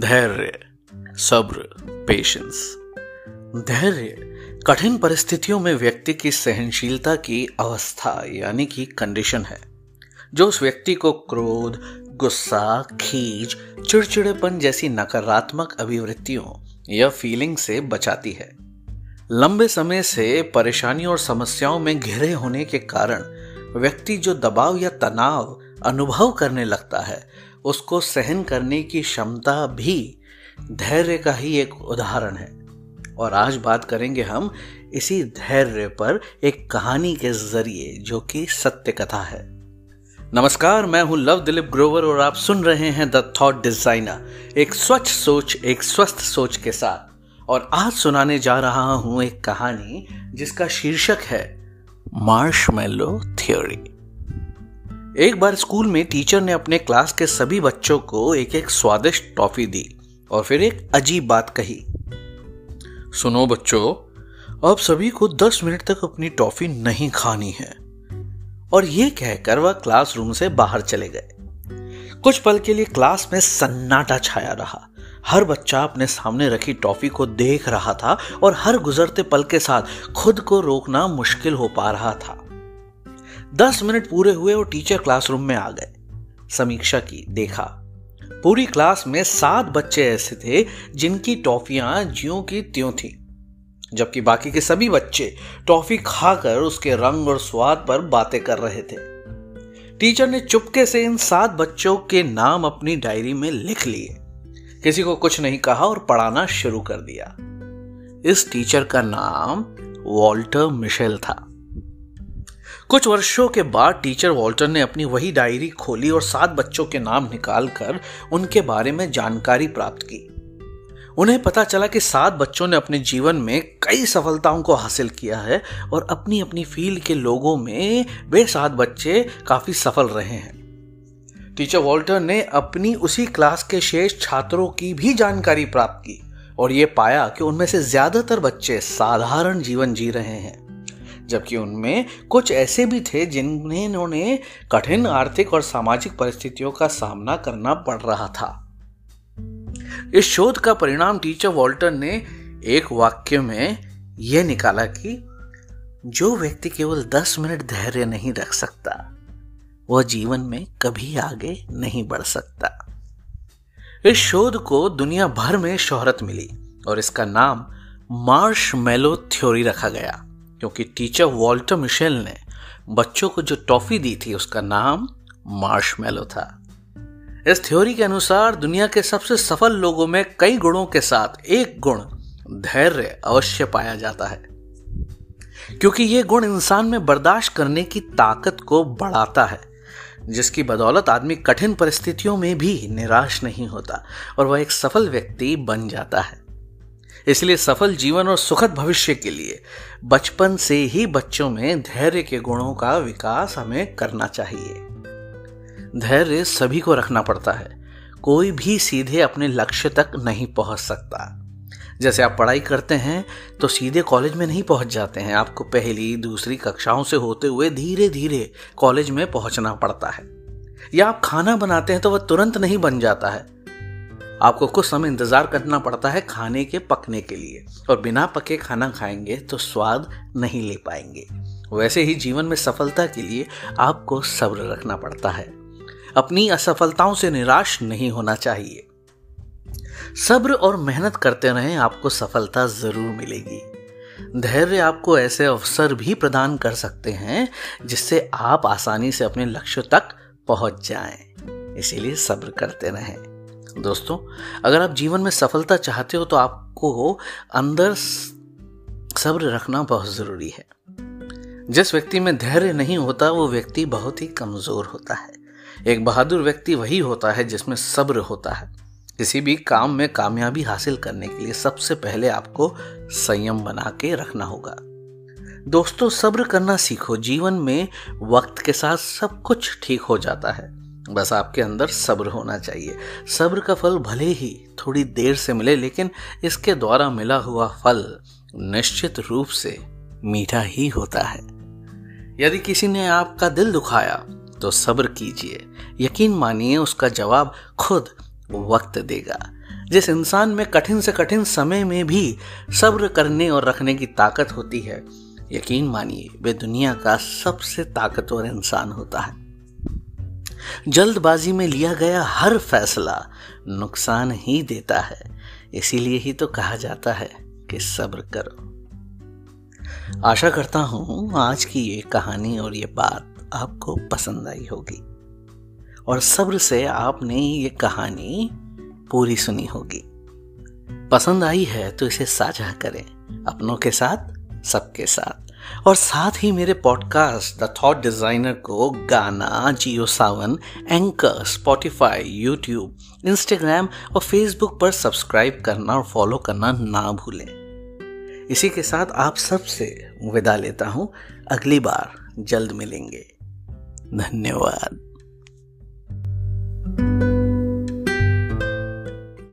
धैर्य, सब्र पेशेंस धैर्य, कठिन परिस्थितियों में व्यक्ति की सहनशीलता की अवस्था, यानी कि कंडीशन है। जो उस व्यक्ति को क्रोध, गुस्सा, खींच, चिड़चिड़ेपन जैसी नकारात्मक अभिवृत्तियों या फीलिंग से बचाती है। लंबे समय से परेशानियों और समस्याओं में घिरे होने के कारण व्यक्ति जो दबाव या तनाव अनुभव करने लगता है उसको सहन करने की क्षमता भी धैर्य का ही एक उदाहरण है। और आज बात करेंगे हम इसी धैर्य पर एक कहानी के ज़रिए, जो कि सत्य कथा है। नमस्कार, मैं हूँ लव दिलीप ग्रोवर और आप सुन रहे हैं द थॉट डिज़ाइनर, एक स्वच्छ सोच, एक स्वस्थ सोच के साथ। और आज सुनाने जा रहा हूँ एक कहानी जिसका शीर्षक है मार्शमेलो थ्योरी। एक बार स्कूल में टीचर ने अपने क्लास के सभी बच्चों को एक एक स्वादिष्ट टॉफी दी और फिर एक अजीब बात कही। सुनो बच्चों, अब सभी को दस मिनट तक अपनी टॉफी नहीं खानी है। और ये कहकर वह क्लासरूम से बाहर चले गए। कुछ पल के लिए क्लास में सन्नाटा छाया रहा। हर बच्चा अपने सामने रखी टॉफी को देख रहा था और हर गुजरते पल के साथ खुद को रोकना मुश्किल हो पा रहा था। दस मिनट पूरे हुए और टीचर क्लासरूम में आ गए। समीक्षा की, देखा। पूरी क्लास में सात बच्चे ऐसे थे जिनकी टॉफियाँ ज्यो की त्यों थी, जबकि बाकी के सभी बच्चे टॉफी खाकर उसके रंग और स्वाद पर बातें कर रहे थे। टीचर ने चुपके से इन सात बच्चों के नाम अपनी डायरी में लिख लिए। किसी को कुछ नहीं कहा और पढ़ाना शुरू कर दिया। इस टीचर का नाम वॉल्टर मिशेल था। कुछ वर्षों के बाद टीचर वॉल्टर ने अपनी वही डायरी खोली और सात बच्चों के नाम निकालकर उनके बारे में जानकारी प्राप्त की। उन्हें पता चला कि सात बच्चों ने अपने जीवन में कई सफलताओं को हासिल किया है और अपनी अपनी फ़ील्ड के लोगों में वे सात बच्चे काफ़ी सफल रहे हैं। टीचर वॉल्टर ने अपनी उसी क्लास के शेष छात्रों की भी जानकारी प्राप्त की और ये पाया कि उनमें से ज़्यादातर बच्चे साधारण जीवन जी रहे हैं। जबकि उनमें कुछ ऐसे भी थे जिन्हें कठिन आर्थिक और सामाजिक परिस्थितियों का सामना करना पड़ रहा था। इस शोध का परिणाम टीचर वॉल्टर ने एक वाक्य में यह निकाला कि जो व्यक्ति केवल दस मिनट धैर्य नहीं रख सकता, वह जीवन में कभी आगे नहीं बढ़ सकता। इस शोध को दुनिया भर में शोहरत मिली और इसका नाम मार्श मेलो थ्योरी रखा गया। क्योंकि टीचर वॉल्टर मिशेल ने बच्चों को जो टॉफी दी थी, उसका नाम मार्शमेलो था। इस थ्योरी के अनुसार दुनिया के सबसे सफल लोगों में कई गुणों के साथ एक गुण धैर्य अवश्य पाया जाता है। क्योंकि यह गुण इंसान में बर्दाश्त करने की ताकत को बढ़ाता है, जिसकी बदौलत आदमी कठिन परिस्थितियों में भी निराश नहीं होता और वह एक सफल व्यक्ति बन जाता है। इसलिए सफल जीवन और सुखद भविष्य के लिए बचपन से ही बच्चों में धैर्य के गुणों का विकास हमें करना चाहिए। धैर्य सभी को रखना पड़ता है। कोई भी सीधे अपने लक्ष्य तक नहीं पहुँच सकता। जैसे आप पढ़ाई करते हैं तो सीधे कॉलेज में नहीं पहुँच जाते हैं। आपको पहली, दूसरी कक्षाओं से होते हुए धीरे धीरे कॉलेज में पहुँचना पड़ता है। या आप खाना बनाते हैं तो वह तुरंत नहीं बन जाता है। आपको कुछ समय इंतज़ार करना पड़ता है खाने के, पकने के लिए। और बिना पके खाना खाएँगे तो स्वाद नहीं ले पाएँगे। वैसे ही जीवन में सफलता के लिए आपको सब्र रखना पड़ता है। अपनी असफलताओं से निराश नहीं होना चाहिए। सब्र और मेहनत करते रहें, आपको सफलता ज़रूर मिलेगी। धैर्य आपको ऐसे अवसर भी प्रदान कर सकते हैं, जिससे आप आसानी से अपने लक्ष्य तक पहुँच जाएँ। इसीलिए सब्र करते रहें। दोस्तों, अगर आप जीवन में सफलता चाहते हो तो आपको अंदर सब्र रखना बहुत ज़रूरी है। जिस व्यक्ति में धैर्य नहीं होता, वो व्यक्ति बहुत ही कमज़ोर होता है। एक बहादुर व्यक्ति वही होता है जिसमें सब्र होता है। किसी भी काम में कामयाबी हासिल करने के लिए सबसे पहले आपको संयम बना के रखना होगा। दोस्तों, सब्र करना सीखो। जीवन में वक्त के साथ सब कुछ ठीक हो जाता है। बस आपके अंदर सब्र होना चाहिए। सब्र का फल भले ही थोड़ी देर से मिले, लेकिन इसके द्वारा मिला हुआ फल निश्चित रूप से मीठा ही होता है। यदि किसी ने आपका दिल दुखाया तो सब्र कीजिए। यकीन मानिए, उसका जवाब खुद वक्त देगा। जिस इंसान में कठिन से कठिन समय में भी सब्र करने और रखने की ताकत होती है, यकीन मानिए, वे दुनिया का सबसे ताकतवर इंसान होता है। जल्दबाजी में लिया गया हर फैसला नुकसान ही देता है। इसीलिए ही तो कहा जाता है कि सब्र करो। आशा करता हूँ आज की ये कहानी और ये बात आपको पसंद आई होगी। और सब्र से आपने ये कहानी पूरी सुनी होगी। पसंद आई है तो इसे साझा करें अपनों के साथ, सबके साथ। और साथ ही मेरे पॉडकास्ट द थॉट डिज़ाइनर को Gaana Jio Saavn anchor Spotify YouTube Instagram और फेसबुक पर सब्सक्राइब करना और फॉलो करना ना भूलें। इसी के साथ आप सबसे विदा लेता हूँ। अगली बार जल्द मिलेंगे। धन्यवाद।